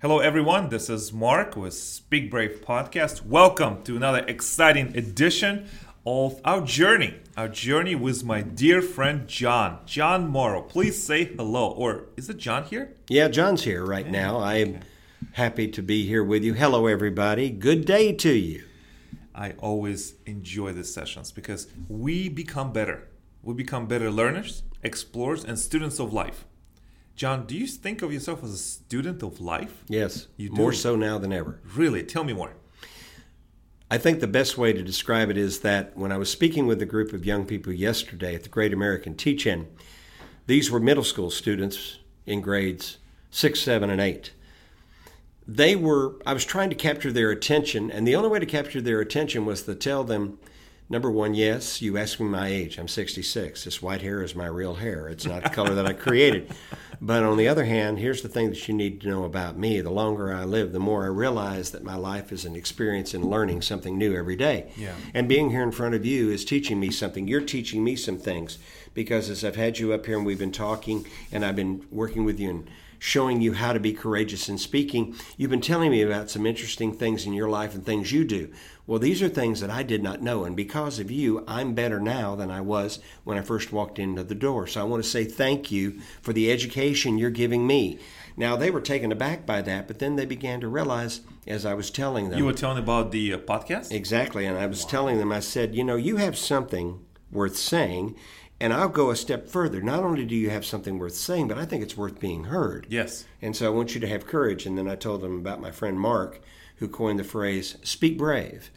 Hello, everyone. This is Mark with Speak Brave Podcast. Welcome to another exciting edition of our journey. Our journey with my dear friend John. John Morrow. Please say hello. Or is it John here? Yeah, John's here right now. I am happy to be here with you. Hello, everybody. Good day to you. I always enjoy these sessions because we become better. We become better learners, explorers, and students of life. John, do you think of yourself as a student of life? Yes, You do. more so now than ever. Really? Tell me more. I think the best way to describe it is that when I was speaking with a group of young people yesterday at the Great American Teach In, these were middle school students in grades six, seven, and eight. They were, I was trying to capture their attention, and the only way to capture their attention was to tell them number one, yes, you asked me my age. I'm 66. This white hair is my real hair. It's not the color that I created. But on the other hand, here's the thing that you need to know about me. The longer I live, the more I realize that my life is an experience in learning something new every day. Yeah. And being here in front of you is teaching me something. You're teaching me some things because as I've had you up here and we've been talking and I've been working with you and showing you how to be courageous in speaking, you've been telling me about some interesting things in your life and things you do. Well, these are things that I did not know. And because of you, I'm better now than I was when I first walked into the door. So I want to say thank you for the education you're giving me. Now, they were taken aback by that, but then they began to realize as I was telling them. You were telling about the uh, podcast? Exactly. And I was telling them, I said, you know, you have something worth saying. And I'll go a step further. Not only do you have something worth saying, but I think it's worth being heard. Yes. And so I want you to have courage. And then I told them about my friend Mark, who coined the phrase, speak brave.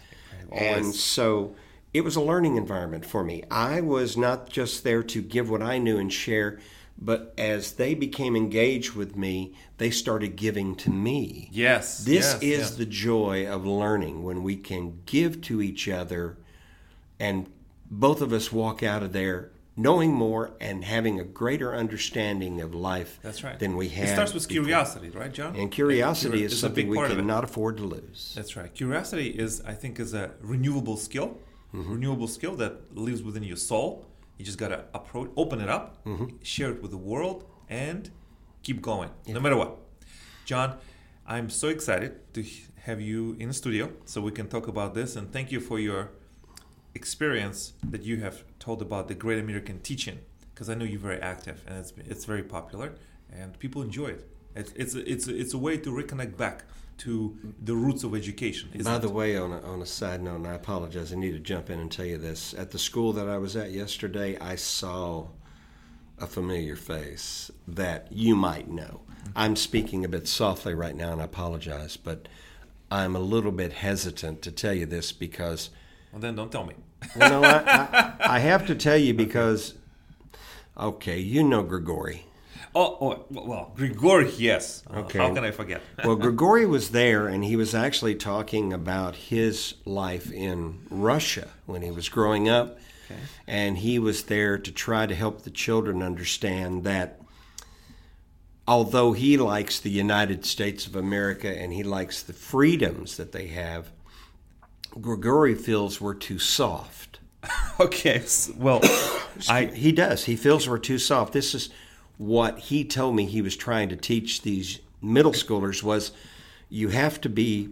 And so it was a learning environment for me. I was not just there to give what I knew and share, but as they became engaged with me, they started giving to me. Yes. This yes, is yes. the joy of learning when we can give to each other and both of us walk out of there knowing more and having a greater understanding of life That's right. than we had. It starts with before. curiosity, right, John? And curiosity Curi- is something we part of it. cannot afford to lose. That's right. Curiosity is, I think, is a renewable skill. Mm-hmm. Renewable skill that lives within your soul. You just gotta approach, open it up, Mm-hmm. share it with the world, and keep going, no matter what. John, I'm so excited to have you in the studio so we can talk about this. And thank you for your experience that you have told about the Great American Teach In, because I know you're very active and it's it's very popular and people enjoy it. It's it's a, it's it's a way to reconnect back to the roots of education. By the it? way, on a, on a side note, and I apologize, I need to jump in and tell you this. At the school that I was at yesterday, I saw a familiar face that you might know. Mm-hmm. I'm speaking a bit softly right now, and I apologize, but I'm a little bit hesitant to tell you this because, well, then don't tell me. well, no, I, I, I have to tell you because, okay, you know Grigori. Oh, oh well, Grigori, yes. Uh, Okay. how can I forget? Well, Grigori was there, and he was actually talking about his life in Russia when he was growing up. Okay. And he was there to try to help the children understand that although he likes the United States of America and he likes the freedoms that they have, Grigori feels we're too soft. okay, well, I He does. He feels we're too soft. This is what he told me he was trying to teach these middle schoolers was you have to be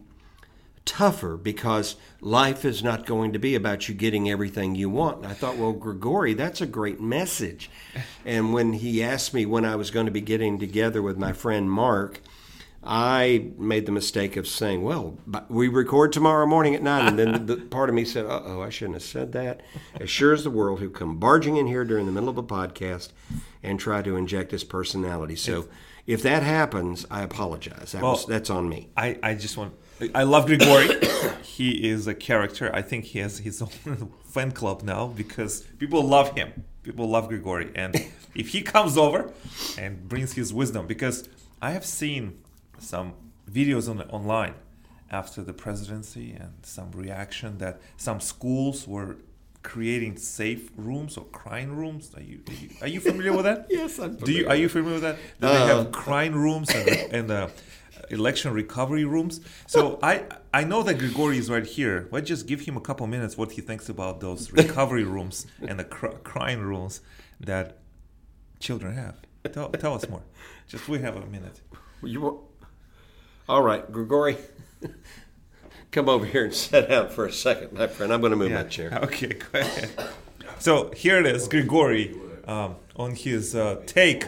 tougher because life is not going to be about you getting everything you want. And I thought, well, Grigori, that's a great message. And when he asked me when I was going to be getting together with my friend Mark, I made the mistake of saying, "Well, we record tomorrow morning at nine. And then the part of me said, "Uh oh, I shouldn't have said that." As sure as the world, who come barging in here during the middle of a podcast and try to inject his personality. So, if that happens, I apologize. That was, Well- that's on me. I, I just want. I love Grigori. he is a character. I think he has his own fan club now because people love him. People love Grigori, and if he comes over and brings his wisdom, because I have seen some videos on online after the presidency and some reaction that some schools were creating safe rooms or crying rooms. Are you are you, are you familiar with that? Yes, I'm Do you are you familiar with that? That they Uh, have crying rooms and, and uh, election recovery rooms. So I I know that Grigori is right here. Let's just give him a couple minutes what he thinks about those recovery rooms and the cr- crying rooms that children have. Tell, tell us more. Just we have a minute. You wa- All right, Grigori, come over here and sit down for a second, my friend. I'm going to move my chair. Okay, go ahead. So here it is, Grigori, um, on his uh, take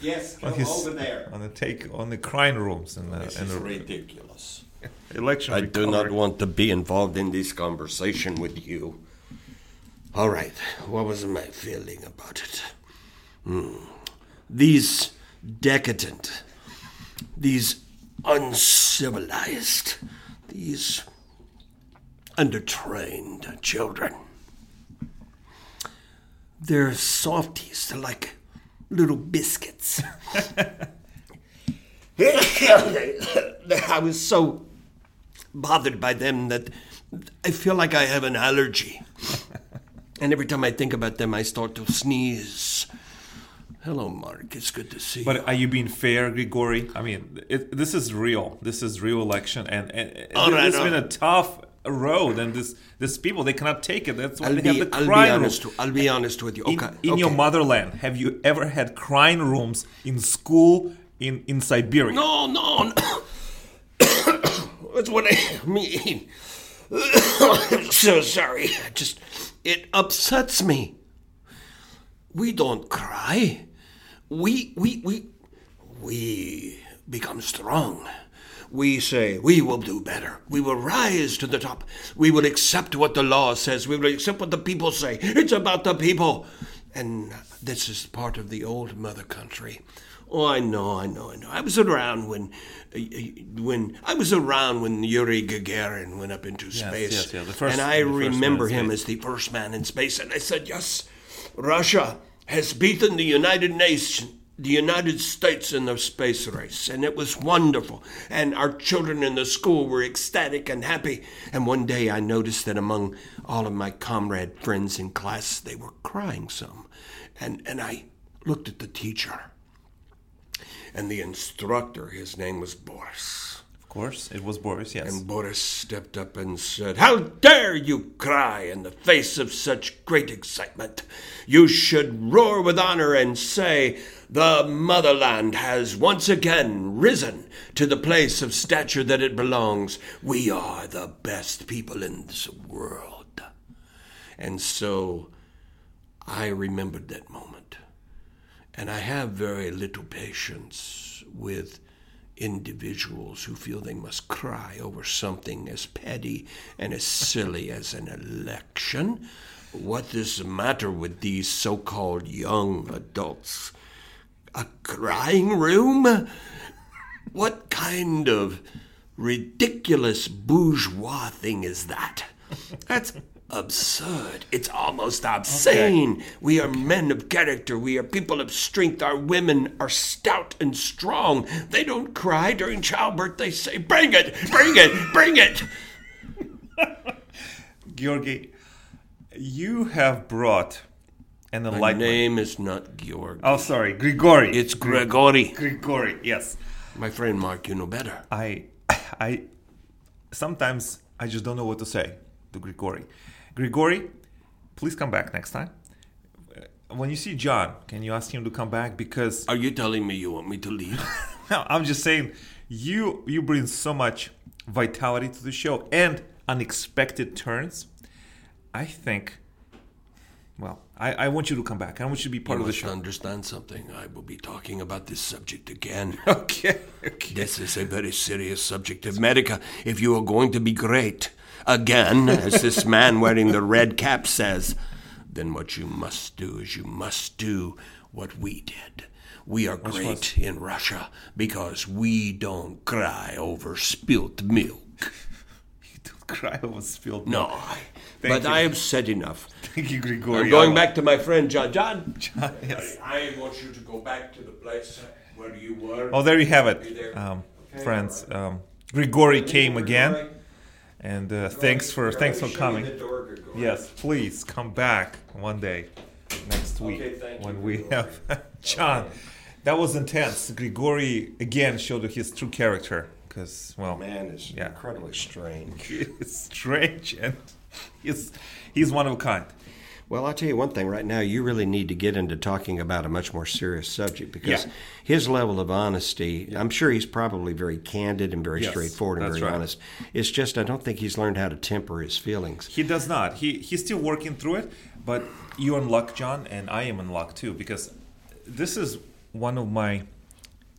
Yes, come on his on the take on the crime rooms and the, and the ridiculous. election. I do not want to be involved in this conversation with you. All right, what was my feeling about it? Hmm. These decadent, these uncivilized, these undertrained children. They're softies, they're like little biscuits. I was so bothered by them that I feel like I have an allergy. and every time I think about them, I start to sneeze. Hello, Mark. It's good to see you. But are you being fair, Grigori? I mean, it, this is real. This is real election, and, and right, oh, it's all been a tough road, and this this people they cannot take it. That's why I'll they be, have the I'll be crime honest. rooms. I'll be honest with you. In, Okay. in your okay. motherland, have you ever had crime rooms in school in in Siberia? No, no, no. That's what I mean. I'm so sorry. Just it upsets me. We don't cry. We we we we become strong. We say we will do better. We will rise to the top. We will accept what the law says. We will accept what the people say. It's about the people. And this is part of the old mother country. Oh, I know, I know, I know. I was around when, uh, when I was around when Yuri Gagarin went up into space, yes, yes, the first- and I remember him as the first man in space. And I said, "Yes, Russia has beaten the United Nations, the United States in the space race, and it was wonderful. And our children in the school were ecstatic and happy. And one day I noticed that among all of my comrade friends in class, they were crying some, and and I looked at the teacher." And the instructor, his name was Boris. Course, it was Boris. Yes. And Boris stepped up and said, How dare you cry in the face of such great excitement? You should roar with honor and say, The motherland has once again risen to the place of stature that it belongs. We are the best people in this world. And so I remembered that moment. And I have very little patience with individuals who feel they must cry over something as petty and as silly as an election. What is the matter with these so called young adults? A crying room? What kind of ridiculous bourgeois thing is that? That's absurd. It's almost obscene. We are men of character. We are people of strength. Our women are stout and strong. They don't cry during childbirth. They say, Bring it, bring it, bring it. Georgi, you have brought an My enlightenment. name is not Georg. Oh, sorry, Grigori. It's Gregory. Grigori. Yes. My friend Mark, you know better. I, I, sometimes I just don't know what to say to Grigori. Grigori, please come back next time. Uh, When you see John, can you ask him to come back? Because Are you telling me you want me to leave? No, I'm just saying, you you bring so much vitality to the show and unexpected turns. I think. Well, I, I want you to come back. I want you to be part you of the show. understand something. I will be talking about this subject again. Okay. Okay. This is a very serious subject. Of America, if you are going to be great again, as this man wearing the red cap says, then what you must do is you must do what we did. We are great in Russia because we don't cry over spilt milk. You don't cry over No, milk. I, Thank but you. I have said enough. Thank you, Grigori. I'm going back to my friend John. John, yes. I want you to go back to the place where you were. Oh, there you have it, um, Okay. friends. Um, Grigori came again, and uh, thanks for thanks for coming. Yes, please come back one day next week Okay, thank you, when we Grigori. have John. That was intense. Grigori again showed his true character because, well, Man is Yeah. incredibly strange. it's strange and he's he's one of a kind. Well, I'll tell you one thing right now, you really need to get into talking about a much more serious subject because Yeah. his level of honesty, I'm sure he's probably very candid and very Yes, straightforward and very right. honest. It's just, I don't think he's learned how to temper his feelings. He does not. He he's still working through it, but you're in luck, John, and I am in luck too because this is one of my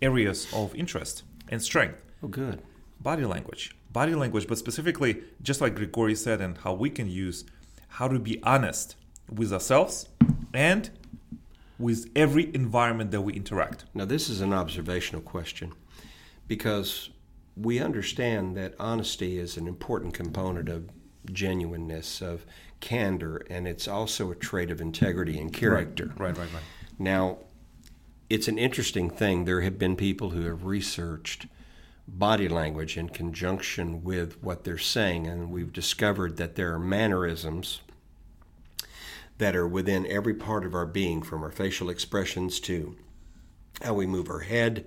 areas of interest and strength. Oh, good. Body language. Body language, but specifically, just like Grigori said, and how we can use how to be honest with ourselves and with every environment that we interact. Now, this is an observational question because we understand that honesty is an important component of genuineness, of candor, and it's also a trait of integrity and character. Right, right, right. Now, it's an interesting thing. There have been people who have researched body language in conjunction with what they're saying, and we've discovered that there are mannerisms that are within every part of our being, from our facial expressions to how we move our head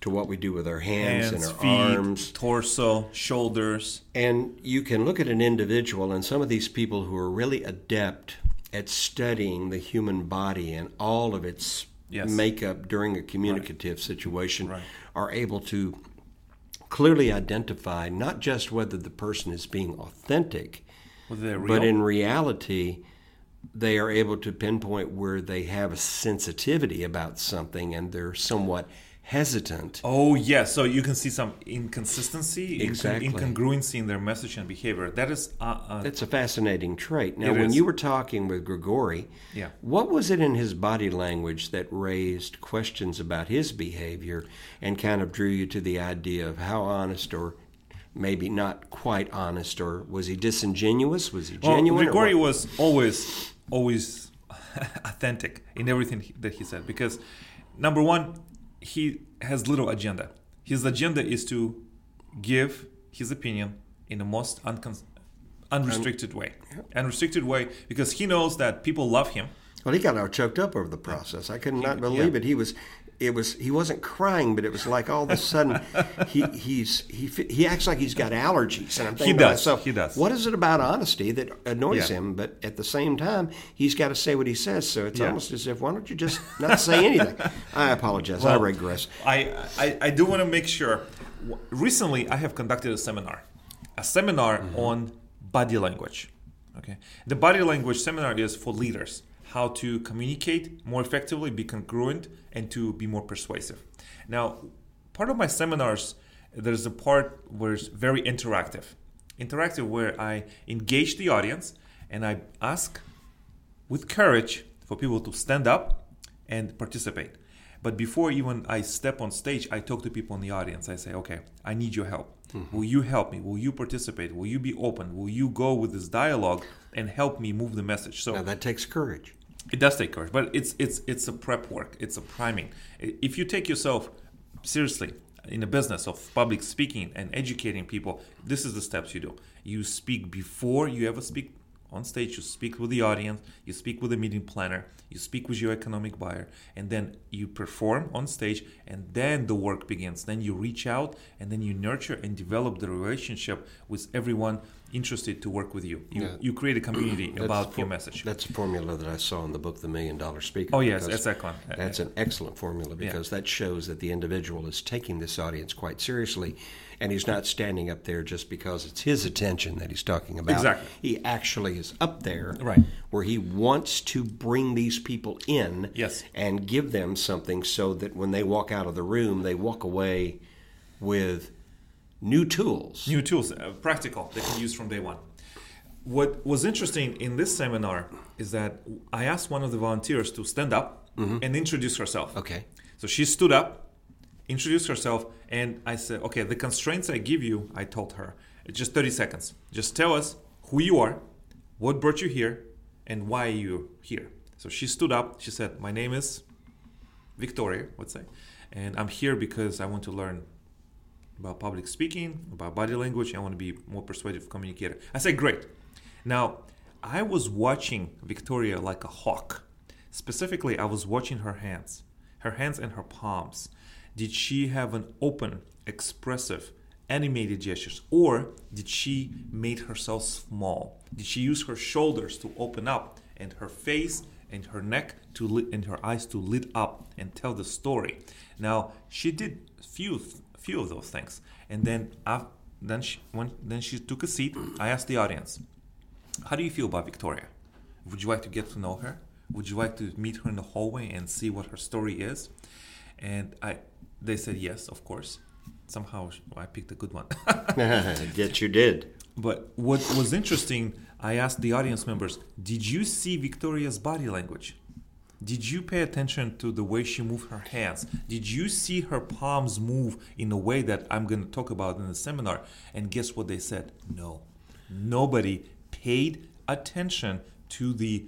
to what we do with our hands, Hands, and our feet, arms. torso, shoulders. And you can look at an individual, and some of these people who are really adept at studying the human body and all of its Yes. makeup during a communicative situation Right. are able to clearly identify not just whether the person is being authentic, Whether they're real. but in reality, they are able to pinpoint where they have a sensitivity about something and they're somewhat hesitant. Oh yes, so you can see some inconsistency, incon- Exactly. incongruency in their message and behavior. That is, uh, uh, That's a fascinating trait. Now, when is. you were talking with Grigori, Yeah. what was it in his body language that raised questions about his behavior and kind of drew you to the idea of how honest or maybe not quite honest or was he disingenuous? Was he genuine? or Grigori was always, always authentic in everything that he said because, number one, he has little agenda. His agenda is to give his opinion in the most uncon- unrestricted way, unrestricted way because he knows that people love him. Well, he got all choked up over the process. I could not believe it. He was, it was. He wasn't crying, but it was like all of a sudden, he he's he he acts like he's got allergies, and I'm thinking to does. myself, He does. What is it about honesty that annoys Yeah. him? But at the same time, he's got to say what he says. So it's Yeah. almost as if, why don't you just not say anything? I apologize. I regress. I, I, I do want to make sure. Recently, I have conducted a seminar, a seminar Mm-hmm. on body language. Okay, the body language seminar is for leaders how to communicate more effectively, be congruent, and to be more persuasive. Now, part of my seminars, there's a part where it's very interactive, interactive where I engage the audience and I ask with courage for people to stand up and participate. But before even I step on stage, I talk to people in the audience. I say, okay, I need your help. Mm-hmm. Will you help me? Will you participate? Will you be open? Will you go with this dialogue and help me move the message? So Now that takes courage. It does take courage, but it's it's it's a prep work. It's a priming. If you take yourself seriously in the business of public speaking and educating people, this is the steps you do. You speak before you ever speak on stage. You speak with the audience. You speak with the meeting planner. You speak with your economic buyer, and then you perform on stage, and then the work begins. Then you reach out, and then you nurture and develop the relationship with everyone interested to work with you. You, Yeah. you create a community about for- your message. That's a formula that I saw in the book, The Million Dollar Speaker. Oh yes, because that's an excellent formula because that shows that the individual is taking this audience quite seriously, and he's not standing up there just because it's his attention that he's talking about. Exactly. He actually is up there, Right. where he wants to bring these people in, Yes. and give them something so that when they walk out of the room, they walk away with new tools. new tools, uh, practical, they can use from day one. What was interesting in this seminar is that I asked one of the volunteers to stand up and introduce herself. Okay. So she stood up, introduced herself, and I said, "Okay, the constraints I give you," I told her, it's just 30 seconds. Just tell us who you are, what brought you here, and why you're here." So she stood up. She said, "My name is Victoria, let's say, and I'm here because I want to learn about public speaking, about body language. I want to be more persuasive communicator. I said, great. Now, I was watching Victoria like a hawk. Specifically, I was watching her hands, her hands and her palms. Did she have an open, expressive, animated gestures, or did she make herself small? Did she use her shoulders to open up and her face and her neck to lit, and her eyes to lit up and tell the story. Now she did few few of those things, and then then she when then she took a seat. I asked the audience, "How do you feel about Victoria? Would you like to get to know her? Would you like to meet her in the hallway and see what her story is?" And I, they said yes, of course. Somehow I picked a good one. that you did. But what was interesting, I asked the audience members, did you see Victoria's body language? Did you pay attention to the way she moved her hands? Did you see her palms move in a way that I'm going to talk about in the seminar? And guess what they said? No. Nobody paid attention to the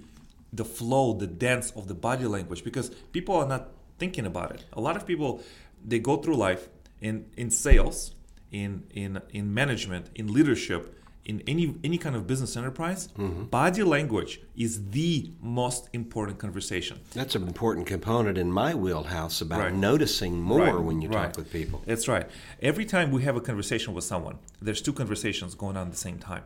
the flow, the dance of the body language because people are not thinking about it. A lot of people they go through life in in sales, in in in management, in leadership, in any any kind of business enterprise, Mm-hmm. body language is the most important conversation. That's an important component in my wheelhouse about Right. noticing more Right, when you right. talk with people. That's right. Every time we have a conversation with someone, there's two conversations going on at the same time.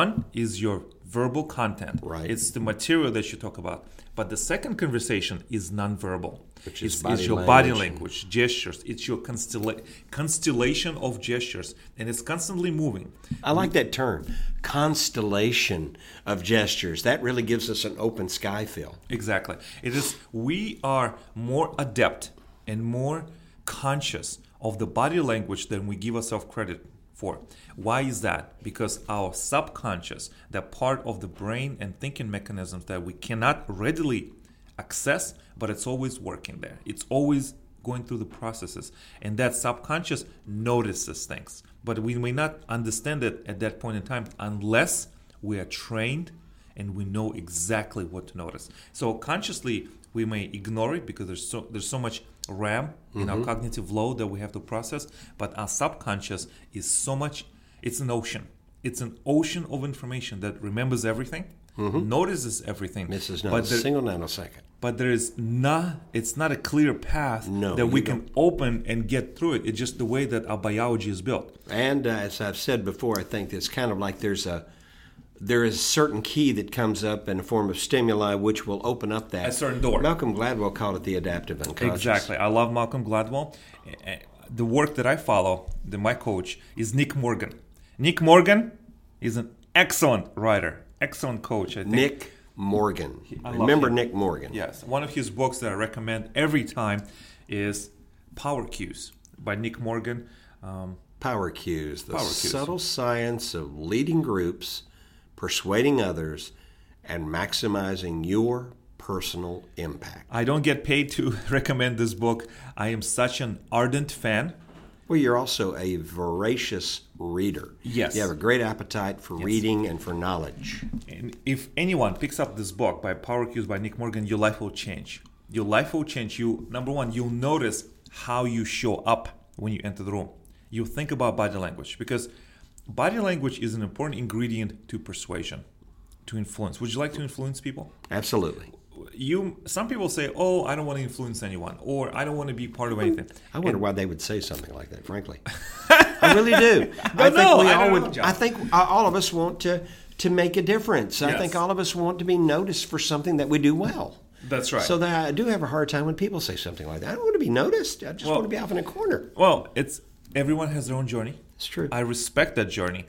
One is your verbal content. Mm-hmm. Right. It's the material that you talk about. But the second conversation is nonverbal. Which is it's, body it's your body language. language, gestures. It's your constella- constellation of gestures, and it's constantly moving. I like that term, constellation of gestures. That really gives us an open sky feel. Exactly. It is we are more adept and more conscious of the body language than we give ourselves credit for. Why is that? Because our subconscious, that part of the brain and thinking mechanisms that we cannot readily access, but it's always working there. It's always going through the processes. And that subconscious notices things. But we may not understand it at that point in time unless we are trained and we know exactly what to notice. So consciously we may ignore it because there's so there's so much RAM in our cognitive load that we have to process, but our subconscious is so much it's an ocean. It's an ocean of information that remembers everything, notices everything. Misses not but a there- single nanosecond. but there is not it's not a clear path No, that we can open and get through it. It's just the way that our biology is built. And uh, as I've said before, I think it's kind of like there's a there is a certain key that comes up in a form of stimuli which will open up that A certain door. Malcolm Gladwell called it the adaptive unconscious. Exactly. I love Malcolm Gladwell. Eh, The work that I follow, the, my coach, is Nick Morgan. Nick Morgan is an excellent writer, excellent coach. I think. Nick Morgan. I Remember him. Nick Morgan. Yes. One of his books that I recommend every time is Power Cues by Nick Morgan. Um, Power cues, the Power cues. subtle science of leading groups, persuading others, and maximizing your personal impact. I don't get paid to recommend this book. I am such an ardent fan. Well, you're also a voracious reader. Yes. You have a great appetite for reading and for knowledge. And if anyone picks up this book by Power Cues by Nick Morgan, your life will change. Your life will change. You number one, you'll notice how you show up when you enter the room. You think about body language because body language is an important ingredient to persuasion, to influence. Would you like to influence people? Absolutely. You some people say, "Oh, I don't want to influence anyone," or "I don't want to be part of anything." I wonder why they would say something like that. Frankly, I really do. I think know. we I all would. know, I think all of us want to to make a difference. I think all of us want to be noticed for something that we do well. That's right. So that I do have a hard time when people say something like that. I don't want to be noticed. I just Well- want to be off in a corner. Well, it's everyone has their own journey. It's true. I respect that journey,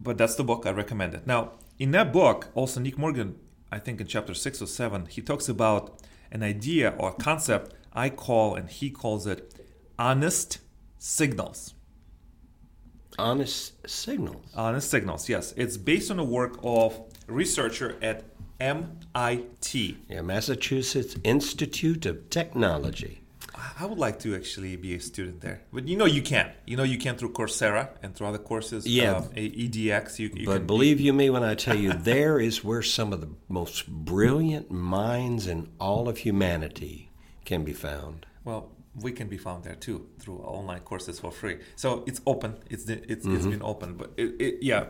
but that's the book I recommend it. Now, in that book, also Nick Morgan, I think in chapter six or seven, he talks about an idea or concept I call, and he calls it honest signals. Honest signals. Honest signals, yes. It's based on the work of researcher at MIT. Yeah, Massachusetts Institute of Technology. I would like to actually be a student there, but you know you can. You know you can through Coursera and through other courses. Yeah. um, EDX. You, you But can believe you me when I tell you, there is where some of the most brilliant minds in all of humanity can be found. Well, we can be found there too through online courses for free. So it's open. It's it's, it's been open, but it, it, yeah,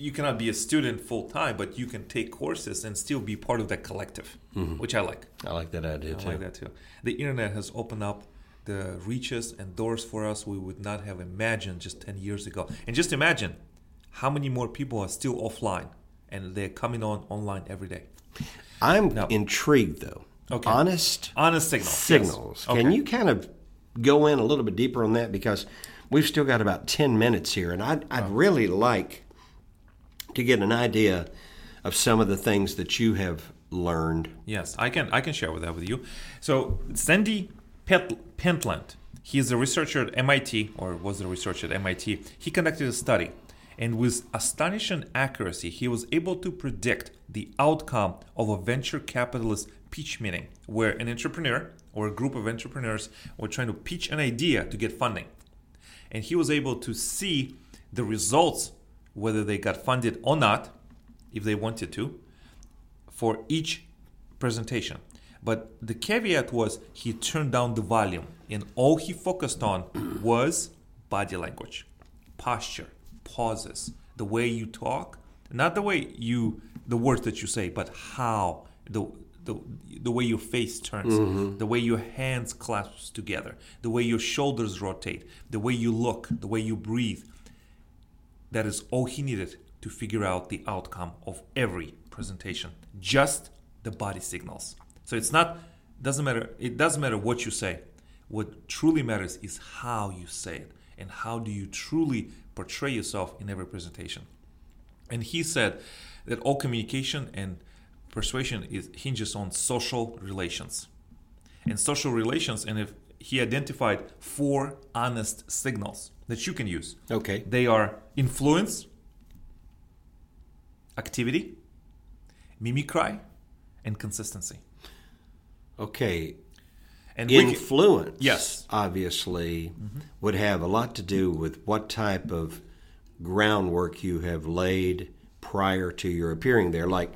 you cannot be a student full time, but you can take courses and still be part of that collective, mm-hmm. which I like. I like that idea I too. like that too. The internet has opened up the reaches and doors for us we would not have imagined just 10 years ago. And just imagine how many more people are still offline and they're coming on online every day. I'm No. intrigued though. Okay. Honest Honest signals. signals. Yes. Can Okay. you kind of go in a little bit deeper on that because we've still got about ten minutes here, and I'd, I'd really like to get an idea of some of the things that you have learned. Yes, I can I can share with that with you. So Sandy Pet- Pentland, he is a researcher at MIT, or was a researcher at MIT. He conducted a study, and with astonishing accuracy, he was able to predict the outcome of a venture capitalist pitch meeting, where an entrepreneur or a group of entrepreneurs were trying to pitch an idea to get funding, and he was able to see the results, whether they got funded or not, if they wanted to, for each presentation. But the caveat was he turned down the volume, and all he focused on was body language, posture, pauses, the way you talk, not the way you, the words that you say, but how the the, the way your face turns, mm-hmm. the way your hands clasp together, the way your shoulders rotate, the way you look, the way you breathe. That is all he needed to figure out the outcome of every presentation. Just the body signals. So it's not doesn't matter it doesn't matter what you say. What truly matters is how you say it and how do you truly portray yourself in every presentation. And he said that all communication and persuasion is hinges on social relations. And social relations and if he identified four honest signals that you can use. Okay. They are influence, activity, mimicry, and consistency. Okay. And we can- Influence, Yes. obviously, mm-hmm. would have a lot to do with what type of groundwork you have laid prior to your appearing there. Like,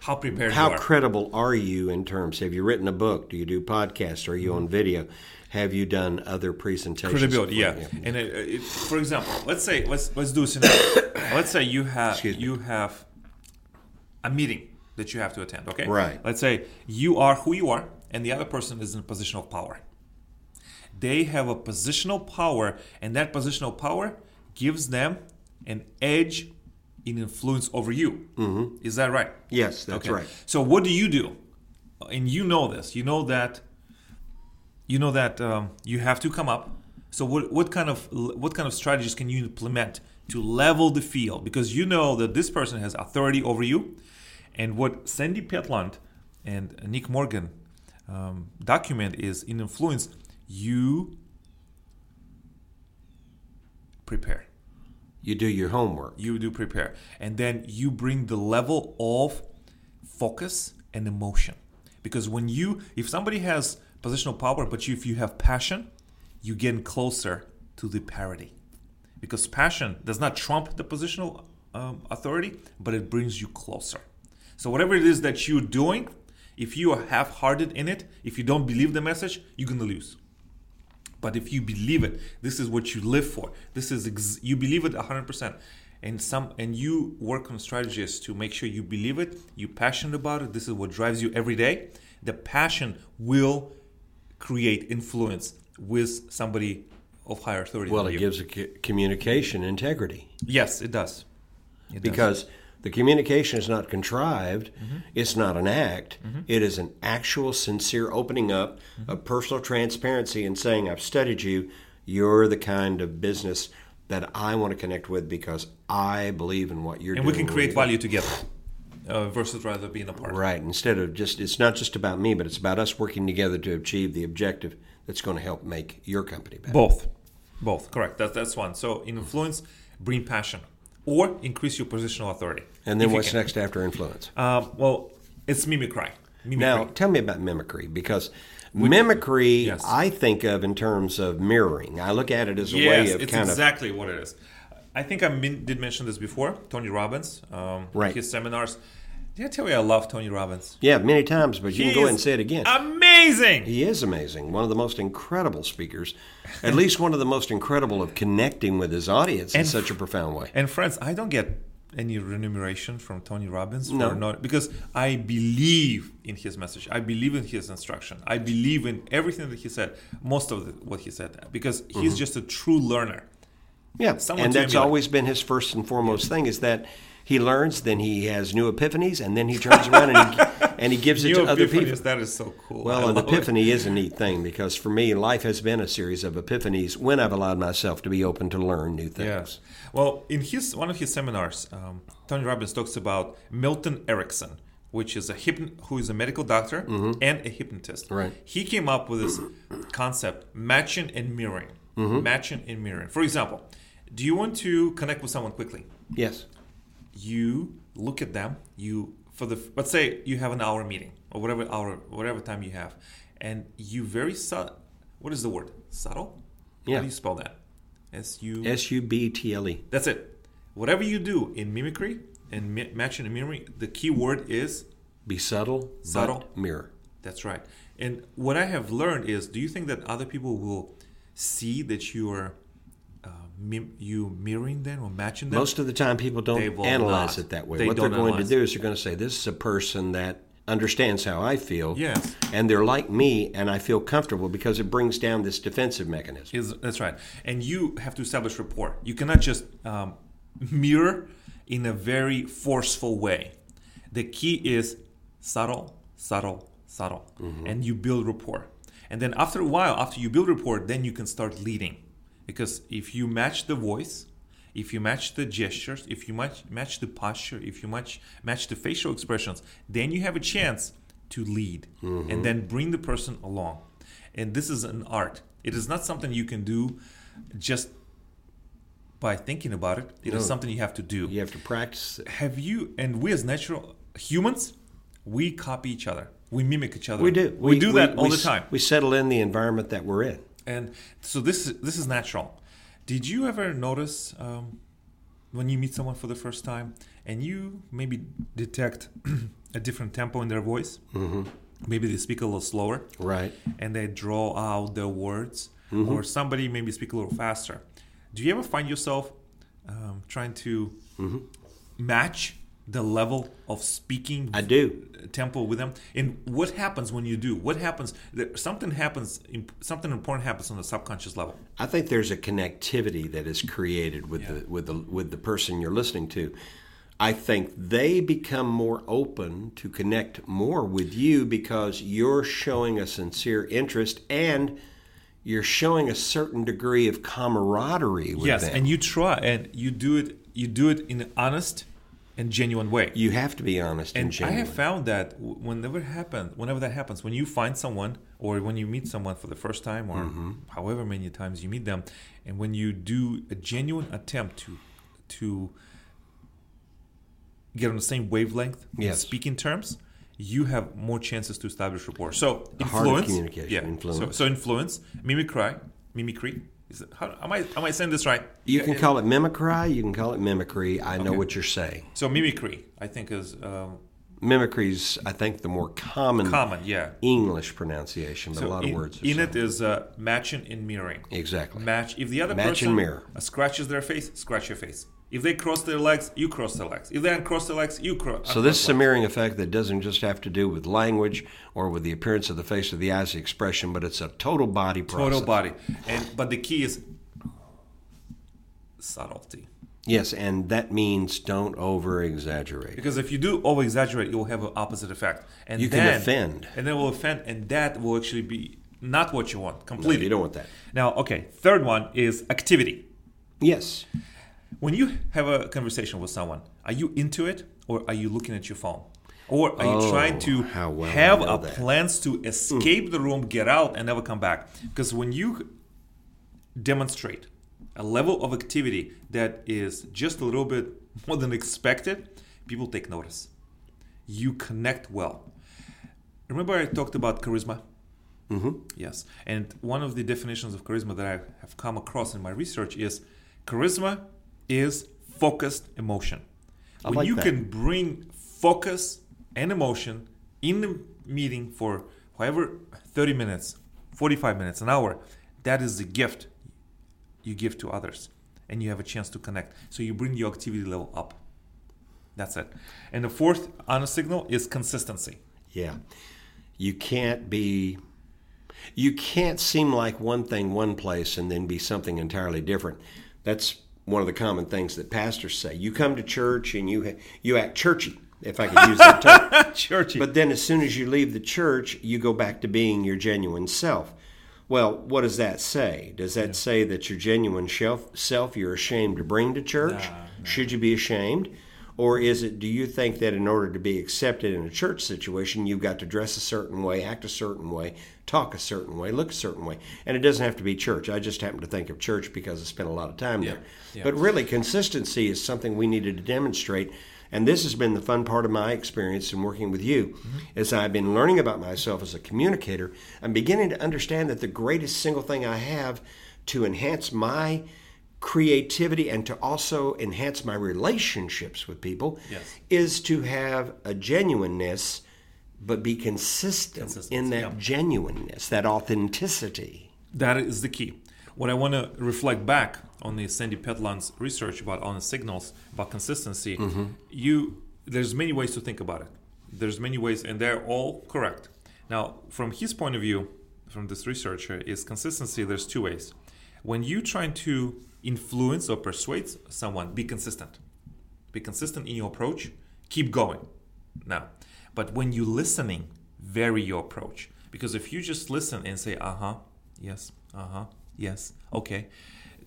how prepared how you are. credible are you in terms? Have you written a book? Do you do podcasts? Are you mm-hmm. on video? Have you done other presentations? credibility yeah and it, it, for example let's say let's let's do a scenario let's say you have Excuse me. you have a meeting that you have to attend okay Right. let's say you are who you are and the other person is in a position of power they have a positional power and that positional power gives them an edge in influence over you mm-hmm. is that right Yes, that's right. so what do you do? And you know this. You know that. You know that um, you have to come up. So what what kind of what kind of strategies can you implement to level the field? Because you know that this person has authority over you, and what Sandy Pentland and Nick Morgan um, document is in influence. You prepare You do your homework. you do prepare and then you bring the level of focus and emotion because when you if somebody has positional power but you, if you have passion you get closer to the parity because passion does not trump the positional um, authority but it brings you closer so whatever it is that you're doing if you are half-hearted in it if you don't believe the message you're going to lose but if you believe it, this is what you live for. This is ex- you believe it 100%. And some and you work on strategies to make sure you believe it, you're passionate about it. This is what drives you every day. The passion will create influence with somebody of higher authority. Well, than it you. gives a c- communication integrity yes, it does. It does. because the communication is not contrived. Mm-hmm. It's not an act. It is an actual, sincere opening up Mm-hmm. of personal transparency and saying, "I've studied you. You're the kind of business that I want to connect with because I believe in what you're and doing." And we can create value together uh, versus rather being a apart. Right. Instead of just, it's not just about me, but it's about us working together to achieve the objective that's going to help make your company better. Both, both. Correct. That's that's one. So influence, bring passion or increase your positional authority. And then what's next after influence? Um, well, it's mimicry. Mimicry. Now, tell me about mimicry because mimicry Yes. I think of in terms of mirroring. I look at it as a way of it's kind exactly what it is. I think I min- did mention this before. Tony Robbins, um, Right. His seminars. Did I tell you I love Tony Robbins? yeah, many times, but you can go ahead and say it again. Amazing. he is amazing. One of the most incredible speakers. At least one of the most incredible of connecting with his audience in such a profound way. And friends, I don't get any remuneration from Tony Robbins for No. not because I believe in his message. I believe in his instruction. I believe in everything that he said. Most of the, what he said because Mm-hmm. he's just a true learner. Yeah, someone and that's always been his first and foremost thing is that he learns, then he has new epiphanies, and then he turns around and he, and he gives it to other people. That is so cool. I Well, an epiphany is a neat thing because for me, life has been a series of epiphanies when I've allowed myself to be open to learn new things. Yes. Well, in his one of his seminars, um, Tony Robbins talks about Milton Erickson, which is a who is a medical doctor and a hypnotist. Mm-hmm. Right. He came up with this concept: matching and mirroring. Mm-hmm. Matching and mirroring. For example, do you want to connect with someone quickly? Yes. You look at them. You for the let's say you have an hour meeting or whatever hour whatever time you have, and you very subtle. What is the word? Subtle. Yeah. How do you spell that? S U S U B T L E. that's it. Whatever you do in mimicry and mi- matching and mirroring, the key word is Be subtle, Subtle. mirror. that's right. And what I have learned is, do you think that other people will see that you are you mirroring them or matching them? Most of the time, people don't analyze not. it that way. They what they're going to do is they're going to say, "This is a person that understands how I feel, Yes. and they're like me, and I feel comfortable because it brings down this defensive mechanism." Is that's right. And you have to establish rapport. You cannot just um, mirror in a very forceful way. The key is subtle, subtle, subtle, and you build rapport. And then after a while, after you build rapport, then you can start leading. Because if you match the voice, if you match the gestures, if you match match the posture, if you match match the facial expressions, then you have a chance to lead and mm-hmm. then bring the person along. And this is an art. It is not something you can do just by thinking about it. It is No. something you have to do. You have to practice. Have you and we as natural humans, we copy each other. We mimic each other. We do. We, do that all we the time. We settle in the environment that we're in. And so this is this is natural. Did you ever notice um, when you meet someone for the first time and you maybe detect a different tempo in their voice? Mm-hmm. Maybe they speak a little slower, Right. and they draw out their words, Mm-hmm. or somebody maybe speak a little faster. Do you ever find yourself um, trying to Mm-hmm. match the level of speaking I do. tempo with them and what happens when you do what happens something happens something important happens on the subconscious level I think there's a connectivity that is created with the with the with the person you're listening to. I think they become more open to connect more with you because you're showing a sincere interest and you're showing a certain degree of camaraderie with yes them. and you try and you do it you do it in an honest and genuine way you have to be honest and, and I have found that whenever happen, whenever that happens, when you find someone or when you meet someone for the first time or Mm-hmm. however many times you meet them, and when you do a genuine attempt to to get on the same wavelength, in Yes. speaking terms, you have more chances to establish rapport. So The heart of influence, communication, yeah. influence. So, so influence, mimicry, mimicry. Is it, how, am I am I saying this right? you can call it mimicry, you can call it mimicry. I know Okay. what you're saying. So mimicry, I think, is um, Mimicry's, I think, the more common, common. Yeah. English pronunciation, but a lot in, of words. in it is uh, matching and mirroring. Exactly. Match. If the other Match person and mirror. scratches their face, scratch your face. If they cross their legs, you cross their legs. If they uncross their legs, you cross. So this is a mirroring effect that doesn't just have to do with language or with the appearance of the face or the eyes, the expression, but it's a total body process. total body. And but the key is subtlety. Yes, and that means don't over exaggerate. Because if you do over exaggerate, you will have an opposite effect. And You can then, offend. And then will offend, and that will actually be not what you want completely. You don't want that. Now, okay. Third one is activity. Yes. When you have a conversation with someone, are you into it or are you looking at your phone? Or are you Oh, trying to how well have a that. plans to escape the room, get out, and never come back? Because when you demonstrate a level of activity that is just a little bit more than expected, people take notice. You connect well. Remember, I talked about charisma? Mm-hmm. Yes. And one of the definitions of charisma that I have come across in my research is charisma is focused emotion. I when like you that. can bring focus and emotion in the meeting for however 30 minutes, 45 minutes, an hour, that is the gift you give to others. And you have a chance to connect. So you bring your activity level up. That's it. And the fourth honest signal is consistency. Yeah. You can't be you can't seem like one thing one place and then be something entirely different. That's one of the common things that pastors say. You come to church and you you act churchy, if I could use that term. Churchy. But then as soon as you leave the church, you go back to being your genuine self. Well, what does that say? Does that say that your genuine self, self you're ashamed to bring to church? Should you be ashamed? Or is it, do you think that in order to be accepted in a church situation, you've got to dress a certain way, act a certain way, talk a certain way, look a certain way? And it doesn't have to be church. I just happen to think of church because I spent a lot of time there. Yeah. But really, consistency is something we needed to demonstrate. And this has been the fun part of my experience in working with you. Mm-hmm. As I've been learning about myself as a communicator, I'm beginning to understand that the greatest single thing I have to enhance my creativity and to also enhance my relationships with people Yes. is to have a genuineness but be consistent in that yeah. genuineness, that authenticity. That is the key. What I want to reflect back on the Sandy Pentland's research about honest signals, about consistency, mm-hmm. you there's many ways to think about it. There's many ways, and they're all correct. Now, from his point of view, from this researcher, uh, is consistency. There's two ways. When you're trying to influence or persuade someone, be consistent. Be consistent in your approach. Keep going. Now, but when you're listening, vary your approach. Because if you just listen and say, uh huh, yes, uh huh, yes, okay,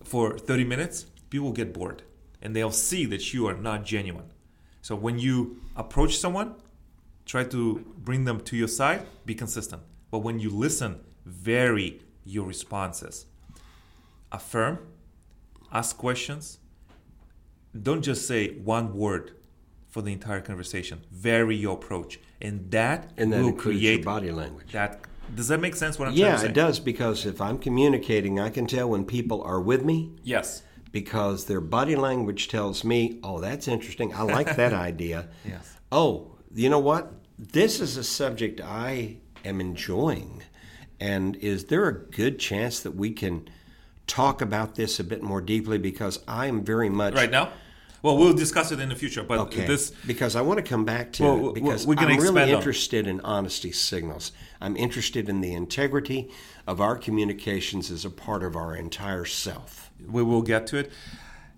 for 30 minutes, people get bored and they'll see that you are not genuine. So when you approach someone, try to bring them to your side, be consistent. But when you listen, vary your responses. Affirm, ask questions. Don't just say one word for the entire conversation. Vary your approach, and that And that will create your body language. that. Does that make sense? What I'm trying Yeah, to say? it does because if I'm communicating, I can tell when people are with me Yes. because their body language tells me, oh, that's interesting. I like that idea. Yes. Oh, you know what? This is a subject I am enjoying. And is there a good chance that we can talk about this a bit more deeply? Because I am very much. Right now. Well, we'll discuss it in the future. But Okay. this because I want to come back to Well, it because we're I'm really interested in honesty signals. I'm interested in the integrity of our communications as a part of our entire self. we will get to it.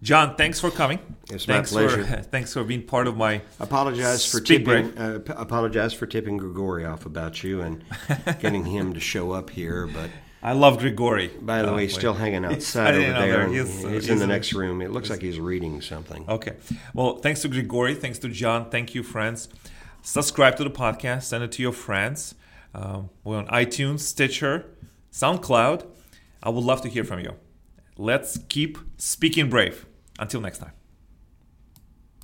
John, thanks for coming. It's my thanks pleasure. For, thanks for being part of my. Apologize for tipping. Uh, apologize for tipping Grigori off about you and getting him to show up here. But I love Grigori. by the Uh, way, he's still hanging outside over there. He's, He's, uh, in the next room. It looks like he's reading something. Okay. Well, thanks to Grigori. Thanks to John. Thank you, friends. Subscribe to the podcast. Send it to your friends. Um, we're on iTunes, Stitcher, SoundCloud. I would love to hear from you. Let's keep speaking brave. Until next time.